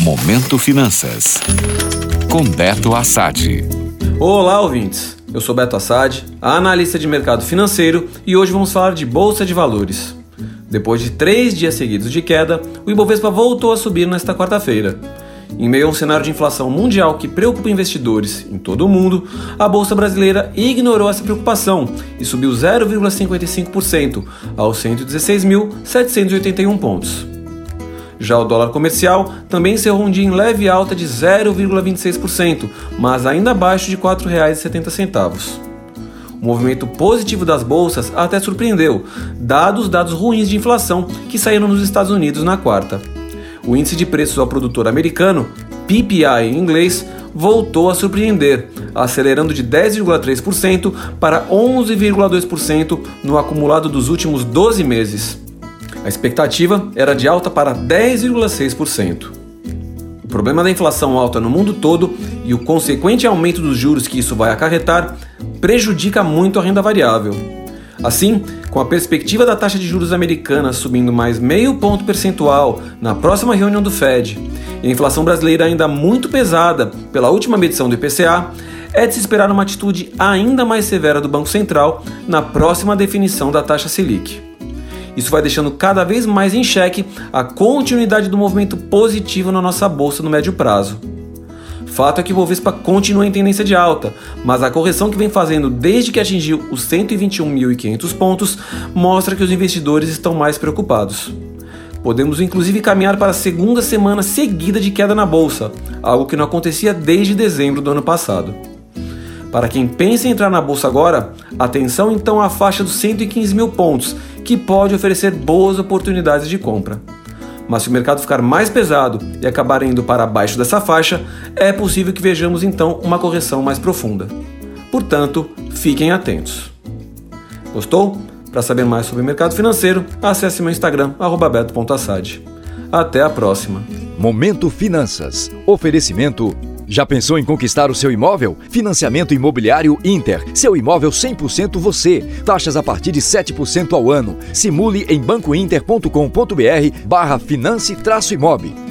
Momento Finanças. Com Beto Assad. Olá, ouvintes. Eu sou Beto Assad, analista de mercado financeiro, e hoje vamos falar de bolsa de valores. Depois de três dias seguidos de queda, o Ibovespa voltou a subir nesta quarta-feira. Em meio a um cenário de inflação mundial que preocupa investidores em todo o mundo, a bolsa brasileira ignorou essa preocupação e subiu 0,55% aos 116.781 pontos. Já o dólar comercial também encerrou um dia em leve alta de 0,26%, mas ainda abaixo de R$ 4,70. O movimento positivo das bolsas até surpreendeu, dados os dados ruins de inflação que saíram nos Estados Unidos na quarta. O índice de preços ao produtor americano, PPI em inglês, voltou a surpreender, acelerando de 10,3% para 11,2% no acumulado dos últimos 12 meses. A expectativa era de alta para 10,6%. O problema da inflação alta no mundo todo e o consequente aumento dos juros que isso vai acarretar prejudica muito a renda variável. Assim, com a perspectiva da taxa de juros americana subindo mais meio ponto percentual na próxima reunião do Fed e a inflação brasileira ainda muito pesada pela última medição do IPCA, é de se esperar uma atitude ainda mais severa do Banco Central na próxima definição da taxa Selic. Isso vai deixando cada vez mais em xeque a continuidade do movimento positivo na nossa bolsa no médio prazo. Fato é que o Bovespa continua em tendência de alta, mas a correção que vem fazendo desde que atingiu os 121.500 pontos mostra que os investidores estão mais preocupados. Podemos inclusive caminhar para a segunda semana seguida de queda na bolsa, algo que não acontecia desde dezembro do ano passado. Para quem pensa em entrar na bolsa agora, atenção então à faixa dos 115 mil pontos, que pode oferecer boas oportunidades de compra. Mas se o mercado ficar mais pesado e acabar indo para baixo dessa faixa, é possível que vejamos então uma correção mais profunda. Portanto, fiquem atentos. Gostou? Para saber mais sobre o mercado financeiro, acesse meu Instagram, beto.assad. Até a próxima. Momento Finanças. Oferecimento já pensou em conquistar o seu imóvel? Financiamento Imobiliário Inter. Seu imóvel 100% você. Taxas a partir de 7% ao ano. Simule em bancointer.com.br barra finance-imob.